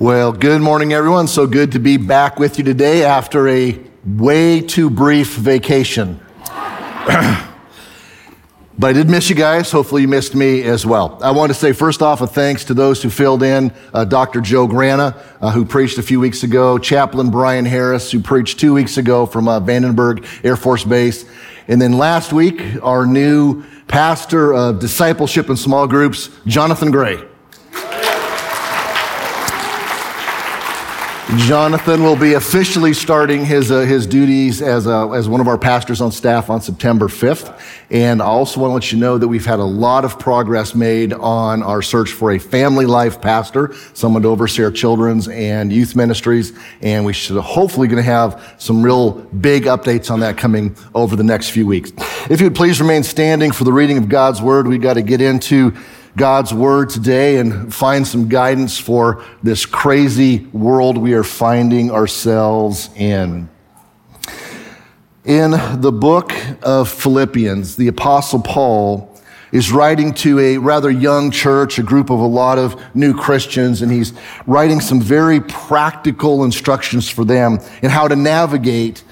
Well, good morning, everyone. So good to be back with you today after a way too brief vacation. But I did miss you guys. Hopefully, you missed me as well. I want to say, first off, a thanks to those who filled in uh, Dr. Joe Grana, uh, who preached a few weeks ago, Chaplain Brian Harris, who preached two weeks ago from uh, Vandenberg Air Force Base. And then last week, our new pastor of discipleship and small groups, Jonathan Gray. Jonathan will be officially starting his, uh, his duties as, a, as one of our pastors on staff on September 5th. And I also want to let you know that we've had a lot of progress made on our search for a family life pastor, someone to oversee our children's and youth ministries. And we should hopefully going to have some real big updates on that coming over the next few weeks. If you would please remain standing for the reading of God's word, we've got to get into God's word today and find some guidance for this crazy world we are finding ourselves in. In the book of Philippians, the apostle Paul is writing to a rather young church, a group of a lot of new Christians, and he's writing some very practical instructions for them in how to navigate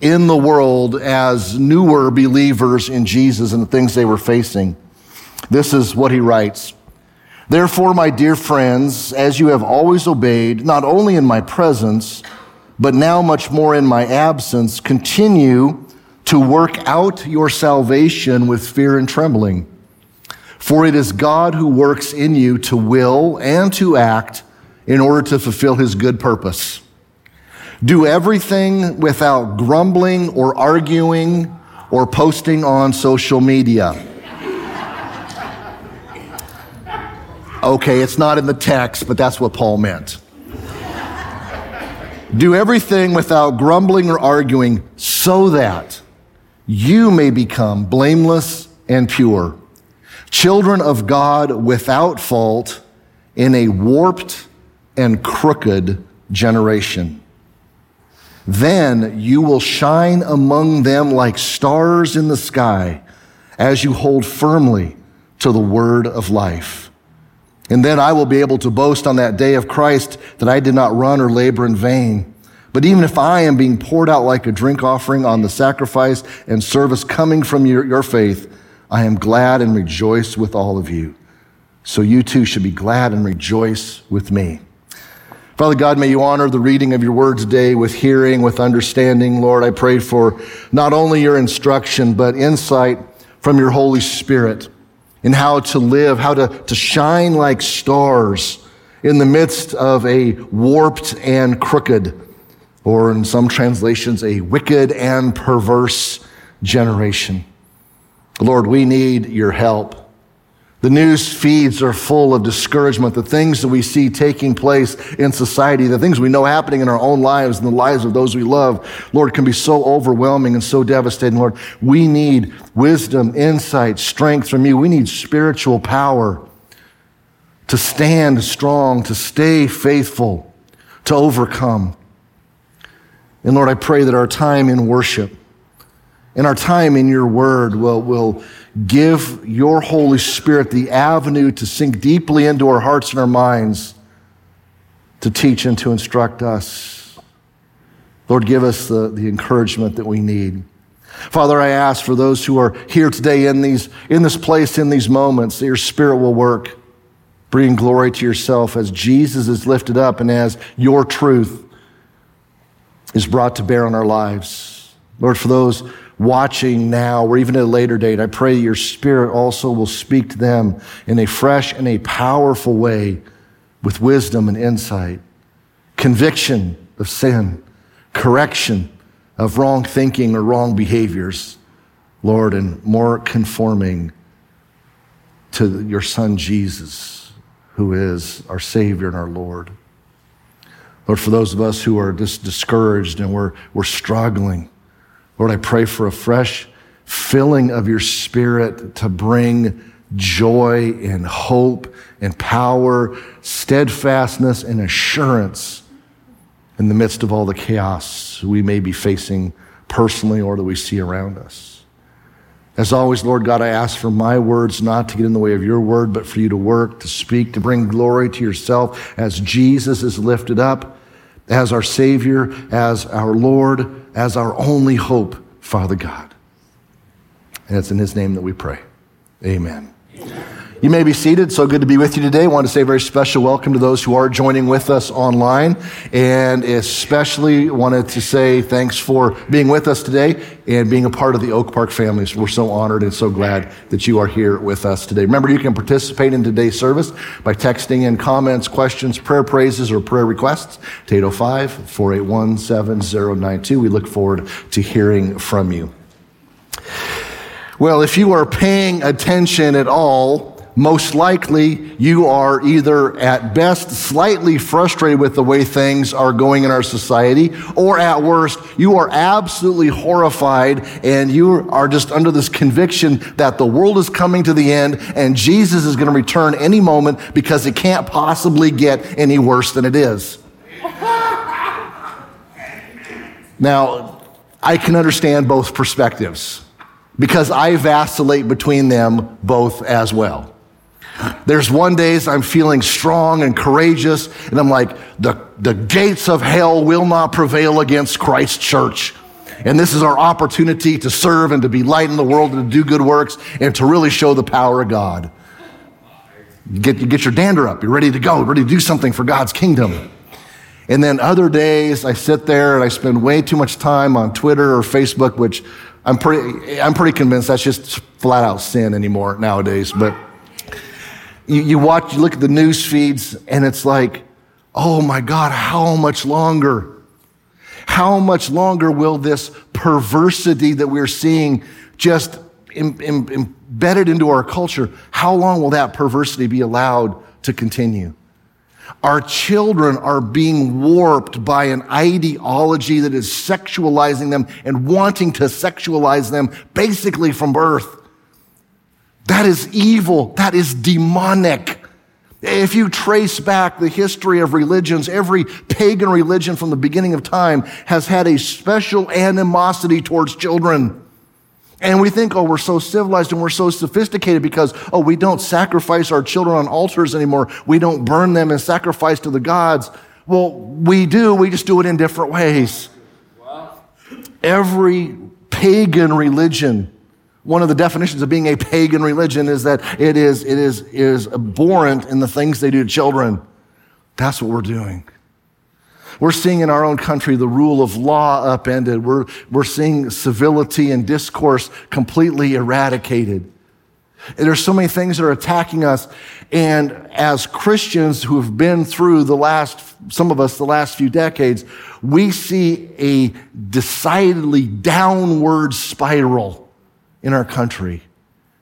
in the world as newer believers in Jesus and the things they were facing. This is what he writes. Therefore, my dear friends, as you have always obeyed, not only in my presence, but now much more in my absence, continue to work out your salvation with fear and trembling. For it is God who works in you to will and to act in order to fulfill his good purpose. Do everything without grumbling or arguing or posting on social media Okay, it's not in the text, but that's what Paul meant. Do everything without grumbling or arguing so that you may become blameless and pure, children of God without fault in a warped and crooked generation. Then you will shine among them like stars in the sky as you hold firmly to the word of life. And then I will be able to boast on that day of Christ that I did not run or labor in vain. But even if I am being poured out like a drink offering on the sacrifice and service coming from your, your faith, I am glad and rejoice with all of you. So you too should be glad and rejoice with me. Father God, may you honor the reading of your word today with hearing, with understanding. Lord, I pray for not only your instruction, but insight from your Holy Spirit in how to live, how to, to shine like stars in the midst of a warped and crooked, or in some translations, a wicked and perverse generation. Lord, we need your help. The news feeds are full of discouragement. The things that we see taking place in society, the things we know happening in our own lives and the lives of those we love, Lord, can be so overwhelming and so devastating. Lord, we need wisdom, insight, strength from you. We need spiritual power to stand strong, to stay faithful, to overcome. And Lord, I pray that our time in worship and our time in your word will, will give your Holy Spirit the avenue to sink deeply into our hearts and our minds to teach and to instruct us. Lord, give us the, the encouragement that we need. Father, I ask for those who are here today in, these, in this place, in these moments, that your Spirit will work, bring glory to yourself as Jesus is lifted up and as your truth is brought to bear on our lives. Lord, for those watching now or even at a later date, I pray your spirit also will speak to them in a fresh and a powerful way with wisdom and insight, conviction of sin, correction of wrong thinking or wrong behaviors, Lord, and more conforming to your son Jesus, who is our Savior and our Lord. Lord, for those of us who are just discouraged and we're, we're struggling, Lord, I pray for a fresh filling of your spirit to bring joy and hope and power, steadfastness and assurance in the midst of all the chaos we may be facing personally or that we see around us. As always, Lord God, I ask for my words not to get in the way of your word, but for you to work, to speak, to bring glory to yourself as Jesus is lifted up, as our Savior, as our Lord, as our only hope, Father God. And it's in his name that we pray. Amen. Amen. You may be seated. So good to be with you today. I want to say a very special welcome to those who are joining with us online. And especially wanted to say thanks for being with us today and being a part of the Oak Park family. So we're so honored and so glad that you are here with us today. Remember, you can participate in today's service by texting in comments, questions, prayer praises, or prayer requests to 805 481 7092. We look forward to hearing from you. Well, if you are paying attention at all, most likely you are either at best slightly frustrated with the way things are going in our society, or at worst, you are absolutely horrified and you are just under this conviction that the world is coming to the end and Jesus is going to return any moment because it can't possibly get any worse than it is. now, I can understand both perspectives because I vacillate between them both as well. There's one days I'm feeling strong and courageous, and I'm like, the, the gates of hell will not prevail against Christ's church. And this is our opportunity to serve and to be light in the world and to do good works and to really show the power of God. Get, get your dander up. You're ready to go, ready to do something for God's kingdom. And then other days I sit there and I spend way too much time on Twitter or Facebook, which I'm pretty, I'm pretty convinced that's just flat out sin anymore nowadays. But you, you watch, you look at the news feeds, and it's like, oh my God, how much longer? How much longer will this perversity that we're seeing just Im, Im, embedded into our culture, how long will that perversity be allowed to continue? Our children are being warped by an ideology that is sexualizing them and wanting to sexualize them basically from birth. That is evil. That is demonic. If you trace back the history of religions, every pagan religion from the beginning of time has had a special animosity towards children. And we think, oh, we're so civilized and we're so sophisticated because, oh, we don't sacrifice our children on altars anymore. We don't burn them and sacrifice to the gods. Well, we do. We just do it in different ways. Every pagan religion one of the definitions of being a pagan religion is that it is, it is, is abhorrent in the things they do to children. That's what we're doing. We're seeing in our own country the rule of law upended. We're, we're seeing civility and discourse completely eradicated. There's so many things that are attacking us. And as Christians who have been through the last, some of us, the last few decades, we see a decidedly downward spiral in our country.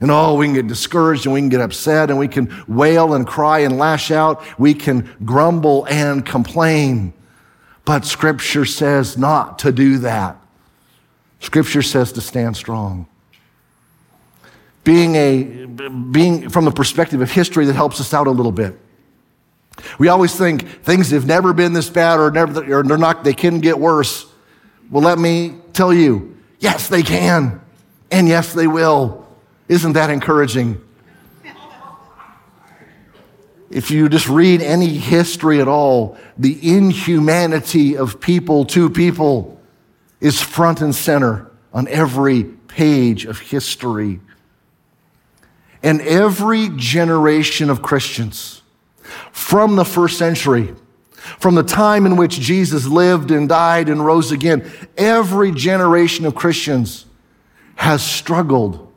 And oh, we can get discouraged and we can get upset and we can wail and cry and lash out. We can grumble and complain. But scripture says not to do that. Scripture says to stand strong. Being a, being from the perspective of history that helps us out a little bit. We always think things have never been this bad or never, or they're not, they can get worse. Well, let me tell you, yes, they can. And yes, they will. Isn't that encouraging? If you just read any history at all, the inhumanity of people to people is front and center on every page of history. And every generation of Christians from the first century, from the time in which Jesus lived and died and rose again, every generation of Christians has struggled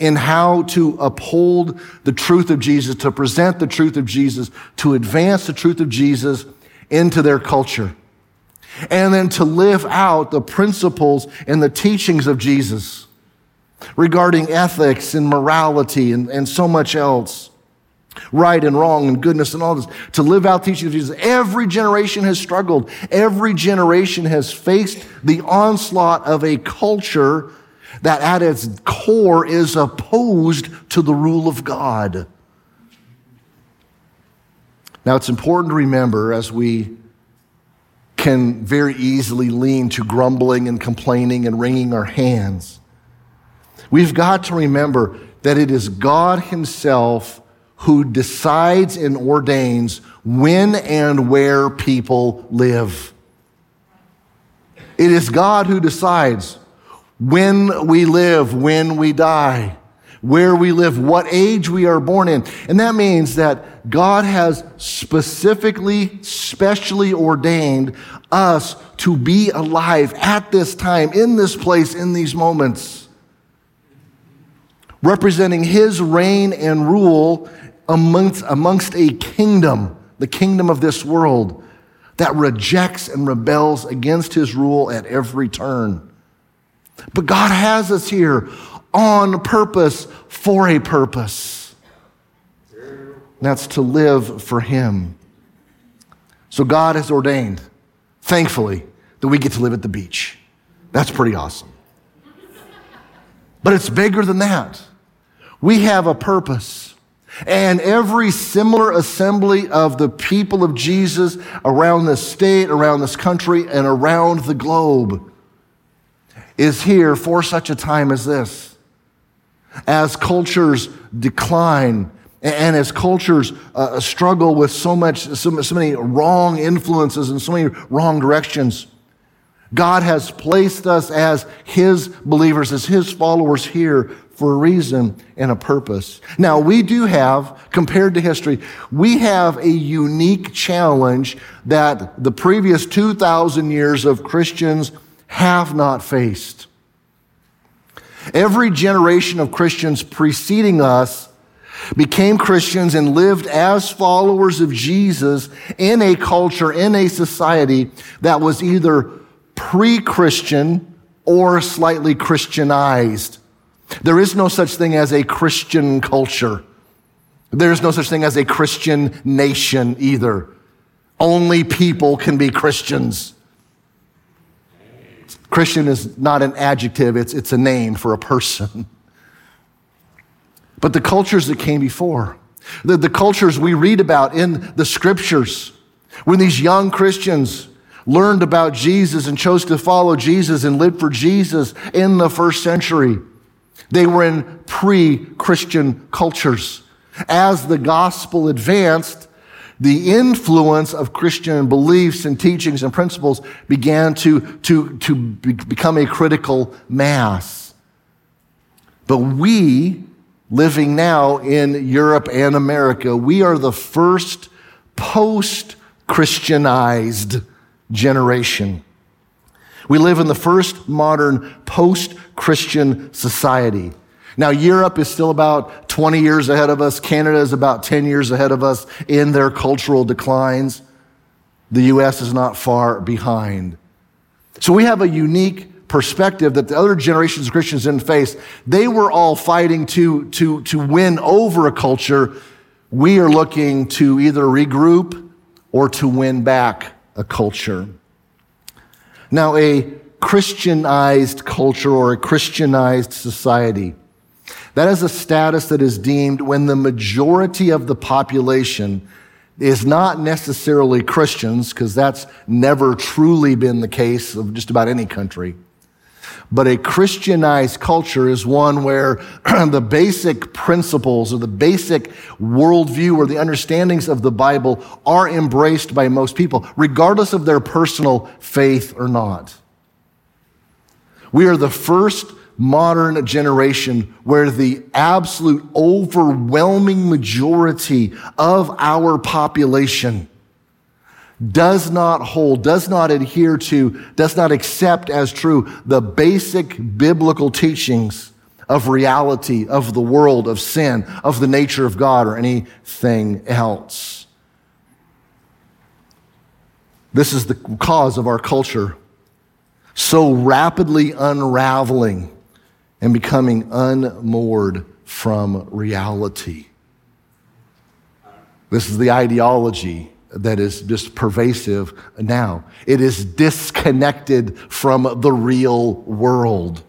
in how to uphold the truth of Jesus, to present the truth of Jesus, to advance the truth of Jesus into their culture, and then to live out the principles and the teachings of Jesus regarding ethics and morality and, and so much else. Right and wrong and goodness and all this. To live out teachings of Jesus. Every generation has struggled. Every generation has faced the onslaught of a culture that at its core is opposed to the rule of God. Now, it's important to remember as we can very easily lean to grumbling and complaining and wringing our hands. We've got to remember that it is God Himself who decides and ordains when and where people live. It is God who decides when we live, when we die, where we live, what age we are born in. And that means that God has specifically, specially ordained us to be alive at this time, in this place, in these moments, representing His reign and rule amongst, amongst a kingdom, the kingdom of this world, that rejects and rebels against His rule at every turn. But God has us here on purpose for a purpose. That's to live for Him. So God has ordained, thankfully, that we get to live at the beach. That's pretty awesome. But it's bigger than that. We have a purpose. And every similar assembly of the people of Jesus around this state, around this country, and around the globe is here for such a time as this. As cultures decline and as cultures uh, struggle with so much, so, so many wrong influences and so many wrong directions, God has placed us as His believers, as His followers here for a reason and a purpose. Now, we do have, compared to history, we have a unique challenge that the previous 2,000 years of Christians have not faced. Every generation of Christians preceding us became Christians and lived as followers of Jesus in a culture, in a society that was either pre Christian or slightly Christianized. There is no such thing as a Christian culture. There is no such thing as a Christian nation either. Only people can be Christians. Christian is not an adjective, it's, it's a name for a person. But the cultures that came before, the, the cultures we read about in the scriptures, when these young Christians learned about Jesus and chose to follow Jesus and lived for Jesus in the first century, they were in pre Christian cultures. As the gospel advanced, the influence of Christian beliefs and teachings and principles began to, to, to be, become a critical mass. But we, living now in Europe and America, we are the first post Christianized generation. We live in the first modern post Christian society. Now, Europe is still about 20 years ahead of us. Canada is about 10 years ahead of us in their cultural declines. The U.S. is not far behind. So we have a unique perspective that the other generations of Christians didn't face. They were all fighting to, to, to win over a culture. We are looking to either regroup or to win back a culture. Now, a Christianized culture or a Christianized society. That is a status that is deemed when the majority of the population is not necessarily Christians, because that's never truly been the case of just about any country. But a Christianized culture is one where the basic principles or the basic worldview or the understandings of the Bible are embraced by most people, regardless of their personal faith or not. We are the first modern generation where the absolute overwhelming majority of our population does not hold, does not adhere to, does not accept as true the basic biblical teachings of reality, of the world, of sin, of the nature of God, or anything else. This is the cause of our culture so rapidly unraveling and becoming unmoored from reality. This is the ideology that is just pervasive now. It is disconnected from the real world.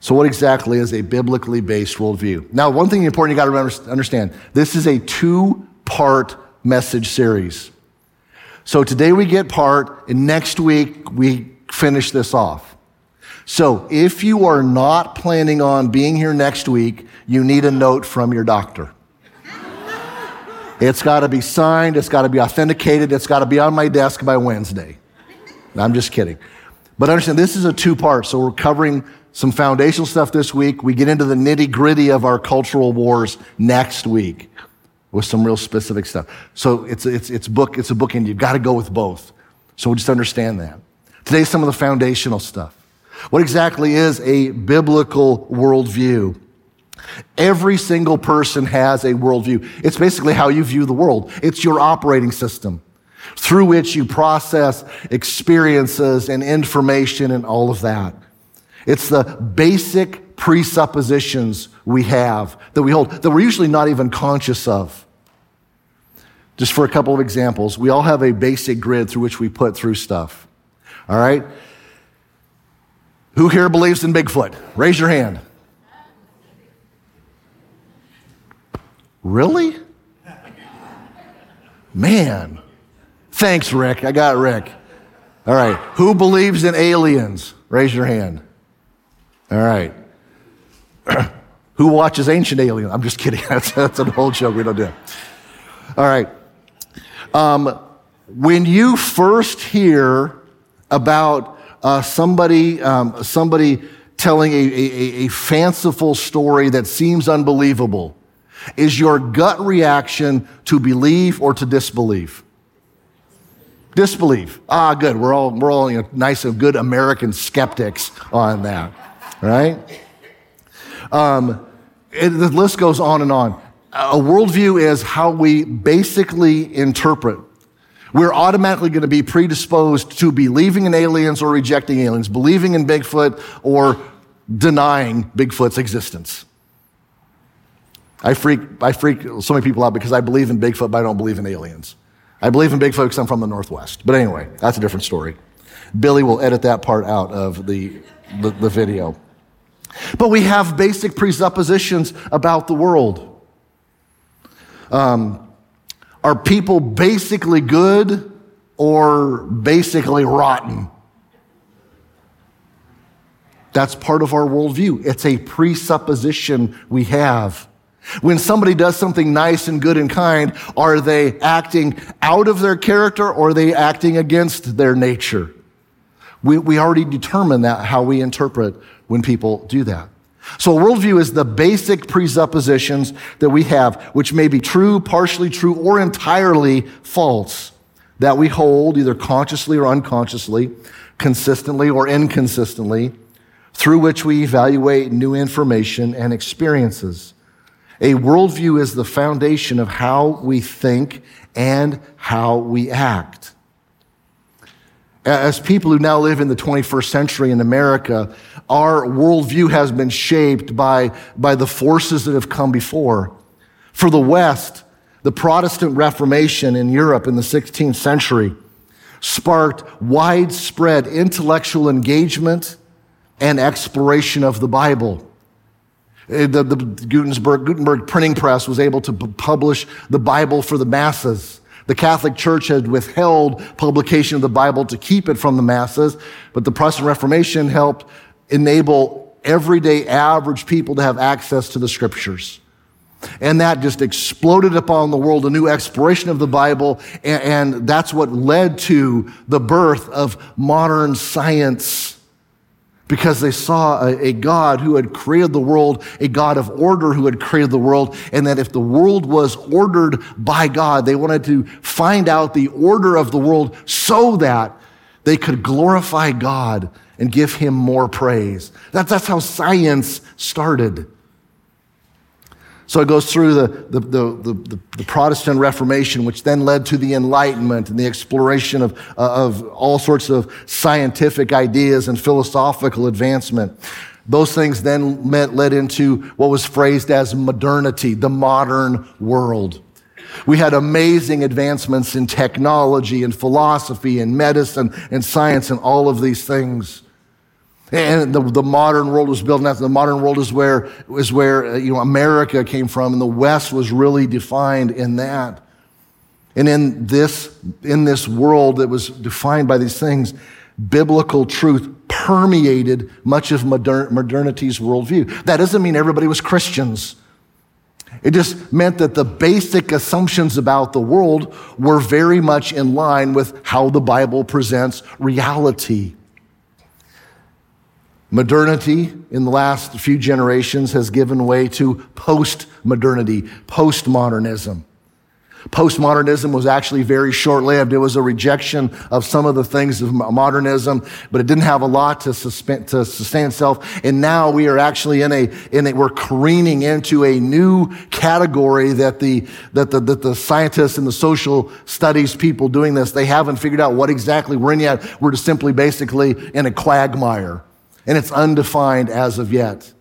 So, what exactly is a biblically based worldview? Now, one thing important you got to understand this is a two part message series. So, today we get part, and next week we finish this off. So if you are not planning on being here next week, you need a note from your doctor. It's got to be signed, it's got to be authenticated, it's got to be on my desk by Wednesday. I'm just kidding. But understand, this is a two part. So we're covering some foundational stuff this week. We get into the nitty gritty of our cultural wars next week with some real specific stuff. So it's, it's, it's, book, it's a book, and you've got to go with both. So just understand that. Today, some of the foundational stuff. What exactly is a biblical worldview? Every single person has a worldview. It's basically how you view the world. It's your operating system through which you process experiences and information and all of that. It's the basic presuppositions we have that we hold that we're usually not even conscious of. Just for a couple of examples, we all have a basic grid through which we put through stuff. All right? Who here believes in Bigfoot? Raise your hand. Really? Man. Thanks, Rick. I got Rick. All right. Who believes in aliens? Raise your hand. All right. Who watches Ancient Aliens? I'm just kidding. That's, that's an old joke. We don't do. All right. Um, when you first hear about uh, somebody, um, somebody telling a, a, a fanciful story that seems unbelievable, is your gut reaction to believe or to disbelieve? Disbelief. Ah, good. We're all, we're all you know, nice and good American skeptics on that, right? Um, it, the list goes on and on. A worldview is how we basically interpret. We're automatically going to be predisposed to believing in aliens or rejecting aliens, believing in Bigfoot or denying Bigfoot's existence. I freak, I freak so many people out because I believe in Bigfoot, but I don't believe in aliens. I believe in Bigfoot because I'm from the Northwest. But anyway, that's a different story. Billy will edit that part out of the, the, the video. But we have basic presuppositions about the world. Um, are people basically good or basically rotten? That's part of our worldview. It's a presupposition we have. When somebody does something nice and good and kind, are they acting out of their character or are they acting against their nature? We, we already determine that how we interpret when people do that. So a worldview is the basic presuppositions that we have, which may be true, partially true, or entirely false, that we hold either consciously or unconsciously, consistently or inconsistently, through which we evaluate new information and experiences. A worldview is the foundation of how we think and how we act. As people who now live in the 21st century in America, our worldview has been shaped by, by the forces that have come before. For the West, the Protestant Reformation in Europe in the 16th century sparked widespread intellectual engagement and exploration of the Bible. Uh, the, the Gutenberg, Gutenberg printing press was able to publish the Bible for the masses. The Catholic Church had withheld publication of the Bible to keep it from the masses, but the Protestant Reformation helped enable everyday average people to have access to the scriptures. And that just exploded upon the world, a new exploration of the Bible, and, and that's what led to the birth of modern science because they saw a, a, God who had created the world, a God of order who had created the world, and that if the world was ordered by God, they wanted to find out the order of the world so that they could glorify God and give him more praise. That, that's how science started. So it goes through the, the, the, the, the Protestant Reformation, which then led to the Enlightenment and the exploration of, uh, of all sorts of scientific ideas and philosophical advancement. Those things then met, led into what was phrased as modernity, the modern world. We had amazing advancements in technology and philosophy and medicine and science and all of these things. And the, the modern world was built, and the modern world is where, is where uh, you know, America came from, and the West was really defined in that. And in this, in this world that was defined by these things, biblical truth permeated much of modern, modernity's worldview. That doesn't mean everybody was Christians. It just meant that the basic assumptions about the world were very much in line with how the Bible presents reality. Modernity in the last few generations has given way to post modernity, postmodernism. Postmodernism was actually very short lived. It was a rejection of some of the things of modernism, but it didn't have a lot to, suspend, to sustain itself. And now we are actually in a, in a, we're careening into a new category that the, that the, that the scientists and the social studies people doing this, they haven't figured out what exactly we're in yet. We're just simply basically in a quagmire and it's undefined as of yet.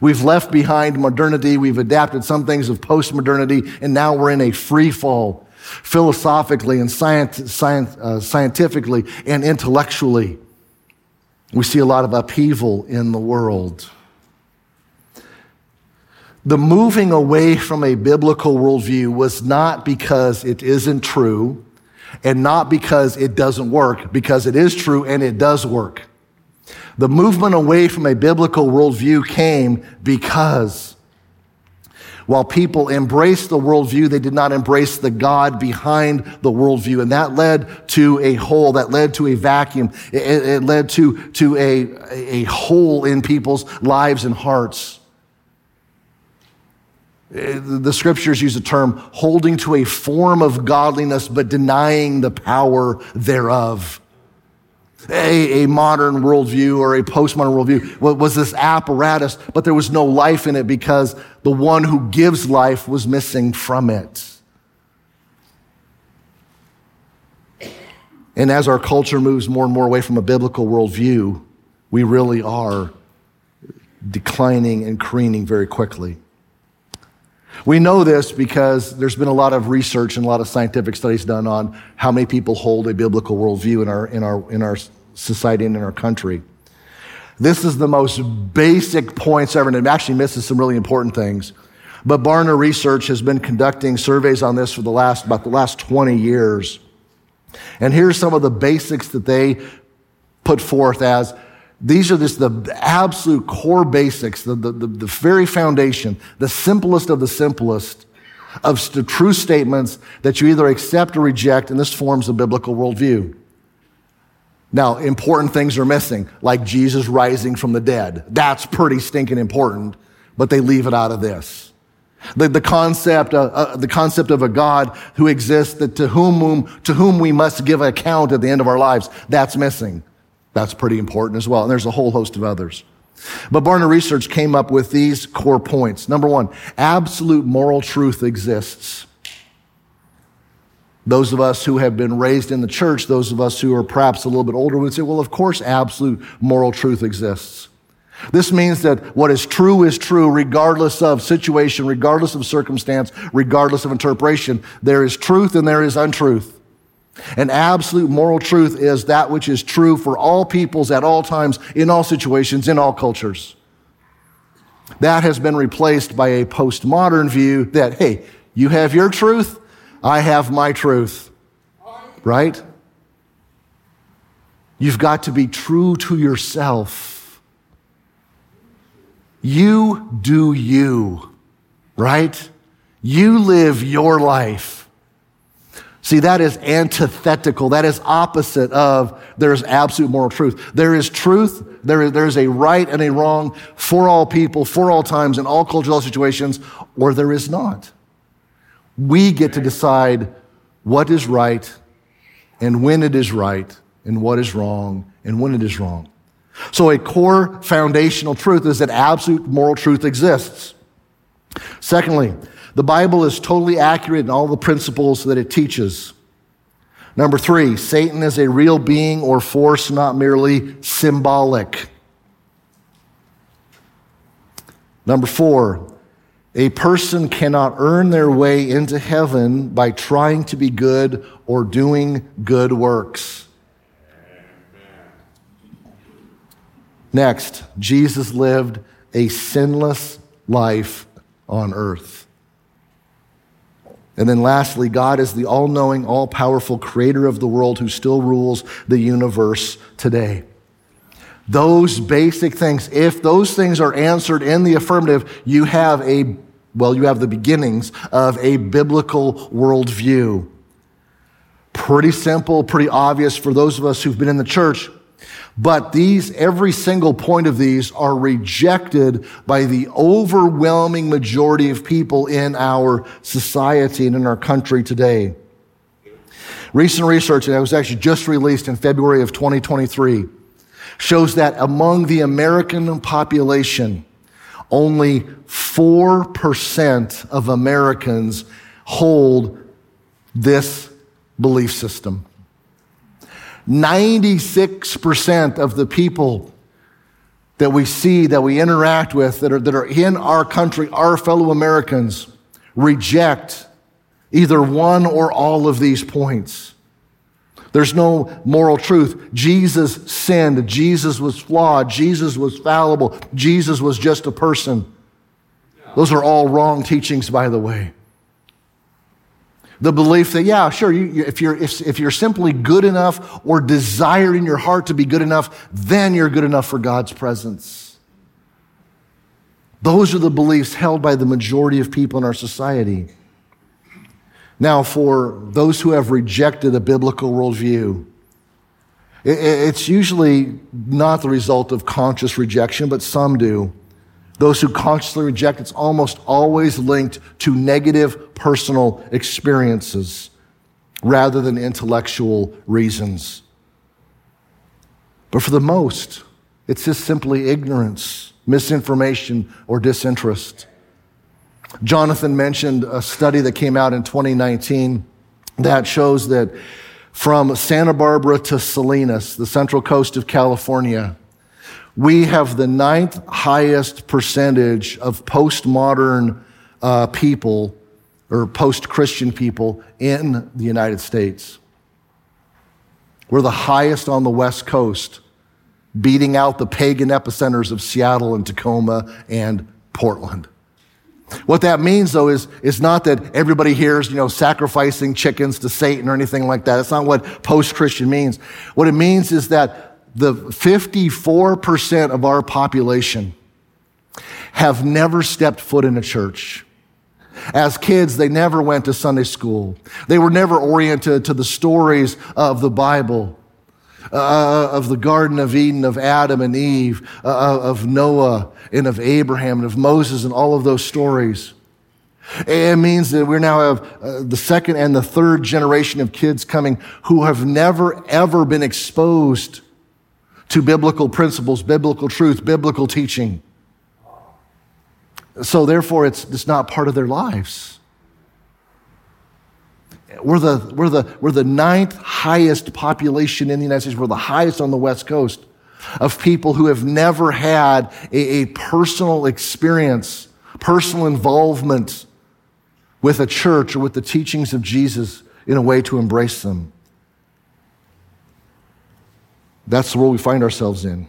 We've left behind modernity. We've adapted some things of post-modernity, and now we're in a free fall, philosophically and science, uh, scientifically and intellectually. We see a lot of upheaval in the world. The moving away from a biblical worldview was not because it isn't true and not because it doesn't work, because it is true and it does work. The movement away from a biblical worldview came because while people embraced the worldview, they did not embrace the God behind the worldview. And that led to a hole, that led to a vacuum. It, it led to, to a, a hole in people's lives and hearts. Eh, the scriptures use the term holding to a form of godliness, but denying the power thereof a, a modern worldview or a postmodern worldview was this apparatus, but there was no life in it because the one who gives life was missing from it. And as our culture moves more and more away from a biblical worldview, we really are declining and careening very quickly. We know this because there's been a lot of research and a lot of scientific studies done on how many people hold a biblical worldview in our, in our, in our society and in our country. This is the most basic points ever, and it actually misses some really important things. But Barna Research has been conducting surveys on this for the last, about the last 20 years. And here's some of the basics that they put forth as these are just the absolute core basics, the, the, the, the very foundation, the simplest of the simplest of the true statements that you either accept or reject, and this forms a biblical worldview. Now, important things are missing, like Jesus rising from the dead. That's pretty stinking important, but they leave it out of this. The, the concept, uh, uh, the concept of a God who exists that to whom, to whom we must give account at the end of our lives, that's missing. That's pretty important as well. And there's a whole host of others. But Barna Research came up with these core points. Number one, absolute moral truth exists. Those of us who have been raised in the church, those of us who are perhaps a little bit older would say, well, of course, absolute moral truth exists. This means that what is true is true regardless of situation, regardless of circumstance, regardless of interpretation. There is truth and there is untruth. And absolute moral truth is that which is true for all peoples at all times, in all situations, in all cultures. That has been replaced by a postmodern view that, hey, you have your truth, I have my truth. Right? You've got to be true to yourself. You do you, right? You live your life. See, that is antithetical. That is opposite of there's absolute moral truth. There is truth. There is, there is a right and a wrong for all people, for all times, in all cultural situations, or there is not. We get to decide what is right and when it is right and what is wrong and when it is wrong. So a core foundational truth is that absolute moral truth exists. Secondly, the Bible is totally accurate in all the principles that it teaches. Number three, Satan is a real being or force, not merely symbolic. Number four, a person cannot earn their way into heaven by trying to be good or doing good works. Next, Jesus lived a sinless life on earth. And then lastly, God is the all knowing, all powerful creator of the world who still rules the universe today. Those basic things, if those things are answered in the affirmative, you have a, well, you have the beginnings of a biblical worldview. Pretty simple, pretty obvious for those of us who've been in the church. But these, every single point of these are rejected by the overwhelming majority of people in our society and in our country today. Recent research, that was actually just released in February of 2023, shows that among the American population, only 4% of Americans hold this belief system. 96% of the people that we see, that we interact with, that are, that are in our country, our fellow Americans, reject either one or all of these points. There's no moral truth. Jesus sinned. Jesus was flawed. Jesus was fallible. Jesus was just a person. Those are all wrong teachings, by the way. The belief that, yeah, sure, you, if, you're, if, if you're simply good enough or desire in your heart to be good enough, then you're good enough for God's presence. Those are the beliefs held by the majority of people in our society. Now, for those who have rejected a biblical worldview, it's usually not the result of conscious rejection, but some do. Those who consciously reject, it's almost always linked to negative personal experiences rather than intellectual reasons. But for the most, it's just simply ignorance, misinformation, or disinterest. Jonathan mentioned a study that came out in 2019 that shows that from Santa Barbara to Salinas, the central coast of California, we have the ninth highest percentage of postmodern uh, people or post Christian people in the United States. We're the highest on the West Coast, beating out the pagan epicenters of Seattle and Tacoma and Portland. What that means, though, is, is not that everybody here is, you know, sacrificing chickens to Satan or anything like that. That's not what post Christian means. What it means is that the 54% of our population have never stepped foot in a church. As kids, they never went to Sunday school. They were never oriented to the stories of the Bible, uh, of the Garden of Eden, of Adam and Eve, uh, of Noah and of Abraham and of Moses and all of those stories. It means that we now have uh, the second and the third generation of kids coming who have never, ever been exposed to biblical principles, biblical truth, biblical teaching. So therefore, it's, it's not part of their lives. We're the, we're, the, we're the ninth highest population in the United States. We're the highest on the West Coast of people who have never had a, a personal experience, personal involvement with a church or with the teachings of Jesus in a way to embrace them. That's the world we find ourselves in.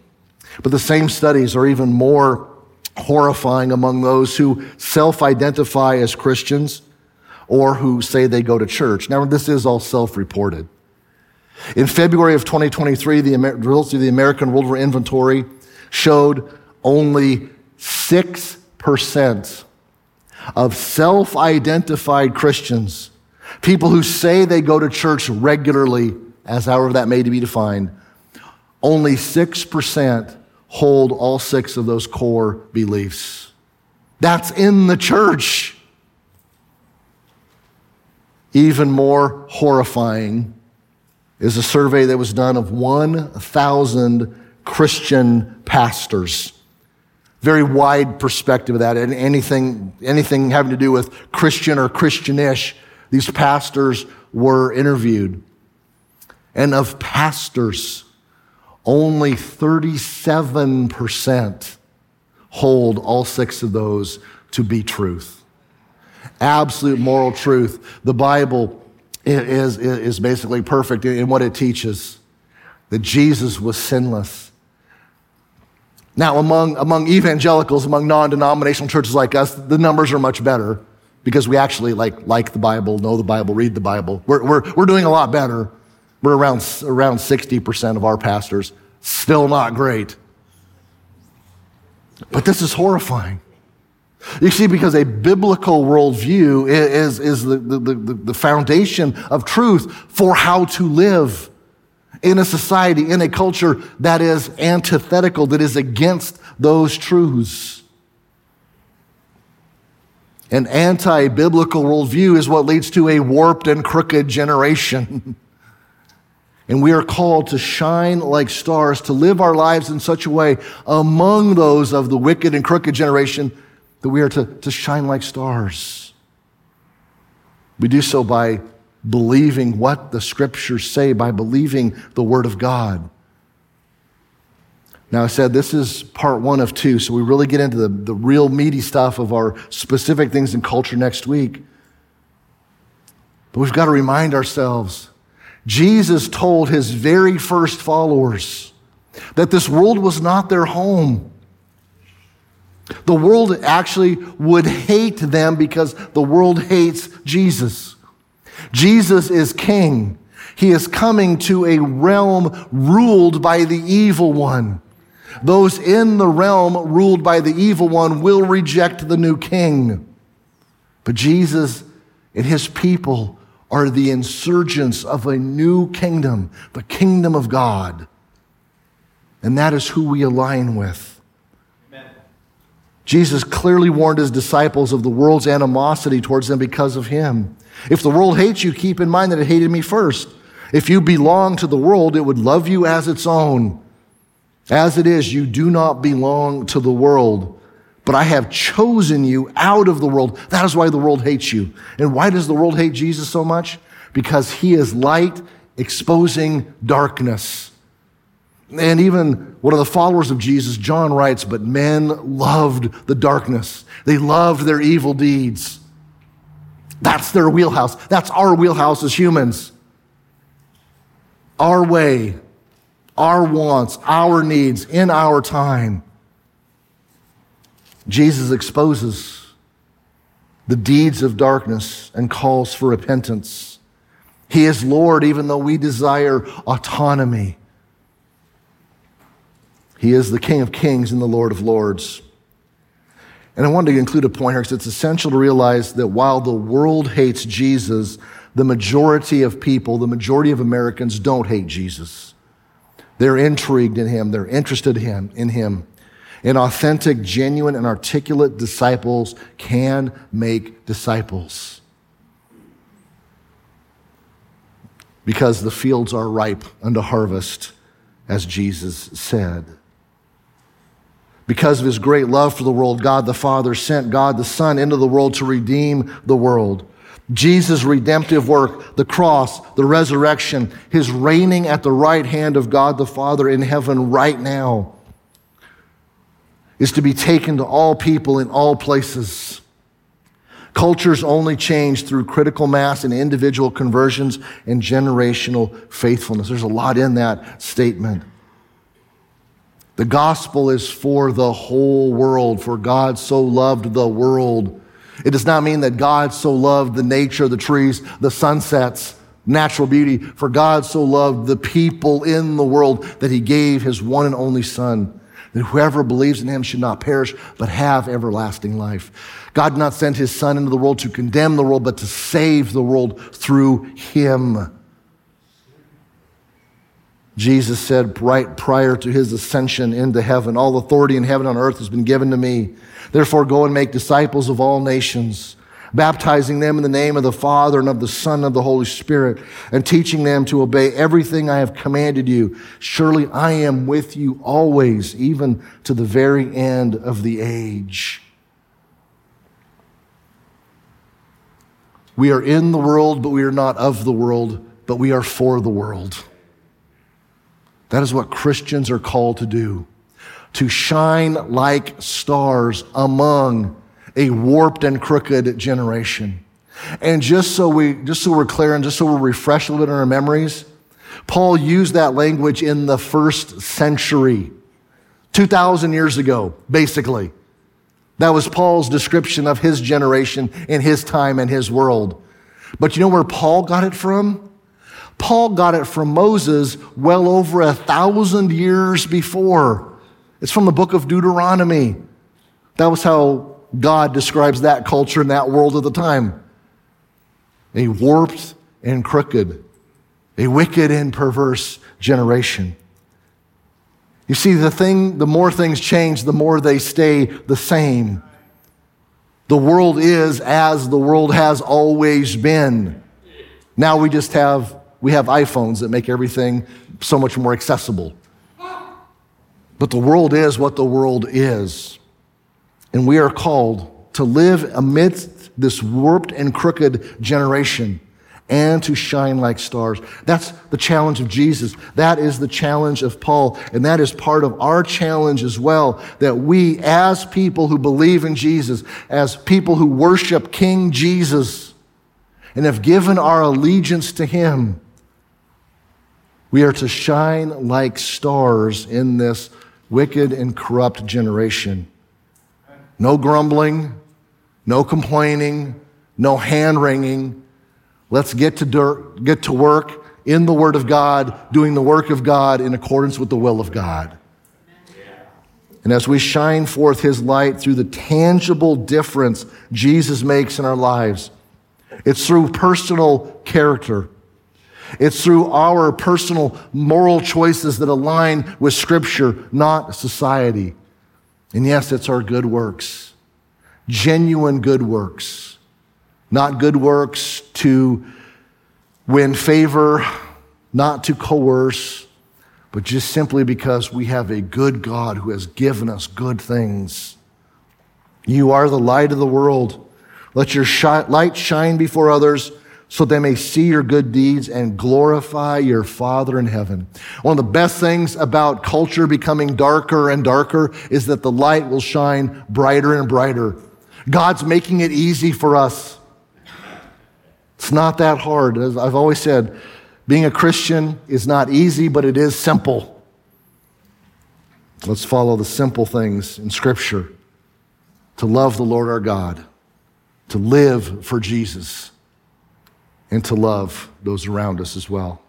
But the same studies are even more horrifying among those who self identify as Christians or who say they go to church. Now, this is all self reported. In February of 2023, the results of the American Worldview Inventory showed only 6% of self identified Christians, people who say they go to church regularly, as however that may be defined, only 6% hold all six of those core beliefs. That's in the church. Even more horrifying is a survey that was done of 1,000 Christian pastors. Very wide perspective of that. And anything, anything having to do with Christian or Christianish, these pastors were interviewed. And of pastors, only 37% hold all six of those to be truth. Absolute moral truth. The Bible is, is basically perfect in what it teaches that Jesus was sinless. Now, among, among evangelicals, among non denominational churches like us, the numbers are much better. because we actually like, like the Bible, know the Bible, read the Bible. We're, we're, we're doing a lot better. We're around, around 60% of our pastors. Still not great. But this is horrifying. You see, because a biblical worldview is, is the, the, the, the foundation of truth for how to live in a society, in a culture that is antithetical, that is against those truths. An anti biblical worldview is what leads to a warped and crooked generation. and we are called to shine like stars, to live our lives in such a way among those of the wicked and crooked generation that we are to, to shine like stars. We do so by believing what the scriptures say, by believing the word of God. Now, I said this is part one of two, so we really get into the, the real meaty stuff of our specific things in culture next week. But we've got to remind ourselves Jesus told his very first followers that this world was not their home. The world actually would hate them because the world hates Jesus. Jesus is king. He is coming to a realm ruled by the evil one. Those in the realm ruled by the evil one will reject the new king. But Jesus and his people are the insurgents of a new kingdom, the kingdom of God. And that is who we align with. Amen. Jesus clearly warned his disciples of the world's animosity towards them because of him. If the world hates you, keep in mind that it hated me first. If you belong to the world, it would love you as its own. As it is, you do not belong to the world, but I have chosen you out of the world. That is why the world hates you. And why does the world hate Jesus so much? Because he is light exposing darkness. And even one of the followers of Jesus, John writes, but men loved the darkness. They loved their evil deeds. That's their wheelhouse. That's our wheelhouse as humans. Our way, our wants, our needs in our time. Jesus exposes the deeds of darkness and calls for repentance. He is Lord even though we desire autonomy. He is the King of Kings and the Lord of Lords. And I wanted to include a point here because it's essential to realize that while the world hates Jesus, the majority of people, the majority of Americans don't hate Jesus. They're intrigued in him, they're interested in him. And authentic, genuine, and articulate disciples can make disciples. Because the fields are ripe unto harvest, as Jesus said. Because of his great love for the world, God the Father sent God the Son into the world to redeem the world. Jesus' redemptive work, the cross, the resurrection, his reigning at the right hand of God the Father in heaven right now, is to be taken to all people in all places. Cultures only change through critical mass and individual conversions and generational faithfulness. There's a lot in that statement. The gospel is for the whole world, for God so loved the world. It does not mean that God so loved the nature, the trees, the sunsets, natural beauty, for God so loved the people in the world that he gave his one and only Son, that whoever believes in him should not perish, but have everlasting life. God did not send his Son into the world to condemn the world, but to save the world through him. Jesus said right prior to his ascension into heaven, All authority in heaven and on earth has been given to me. Therefore, go and make disciples of all nations, baptizing them in the name of the Father and of the Son and of the Holy Spirit, and teaching them to obey everything I have commanded you. Surely I am with you always, even to the very end of the age. We are in the world, but we are not of the world, but we are for the world. That is what Christians are called to do to shine like stars among a warped and crooked generation. And just so we, just so we're clear and just so we're refreshed a little bit in our memories, Paul used that language in the first century, 2,000 years ago, basically. That was Paul's description of his generation in his time and his world. But you know where Paul got it from? Paul got it from Moses well over a thousand years before. It's from the book of Deuteronomy. That was how God describes that culture and that world at the time. A warped and crooked, a wicked and perverse generation. You see, the thing, the more things change, the more they stay the same. The world is as the world has always been. Now we just have we have iPhones that make everything so much more accessible. But the world is what the world is. And we are called to live amidst this warped and crooked generation and to shine like stars. That's the challenge of Jesus. That is the challenge of Paul. And that is part of our challenge as well that we, as people who believe in Jesus, as people who worship King Jesus, and have given our allegiance to Him, we are to shine like stars in this wicked and corrupt generation. No grumbling, no complaining, no hand wringing. Let's get to, get to work in the Word of God, doing the work of God in accordance with the will of God. And as we shine forth His light through the tangible difference Jesus makes in our lives, it's through personal character. It's through our personal moral choices that align with Scripture, not society. And yes, it's our good works, genuine good works, not good works to win favor, not to coerce, but just simply because we have a good God who has given us good things. You are the light of the world. Let your light shine before others so they may see your good deeds and glorify your Father in heaven. One of the best things about culture becoming darker and darker is that the light will shine brighter and brighter. God's making it easy for us. It's not that hard. As I've always said, being a Christian is not easy, but it is simple. Let's follow the simple things in Scripture to love the Lord our God, to live for Jesus and to love those around us as well.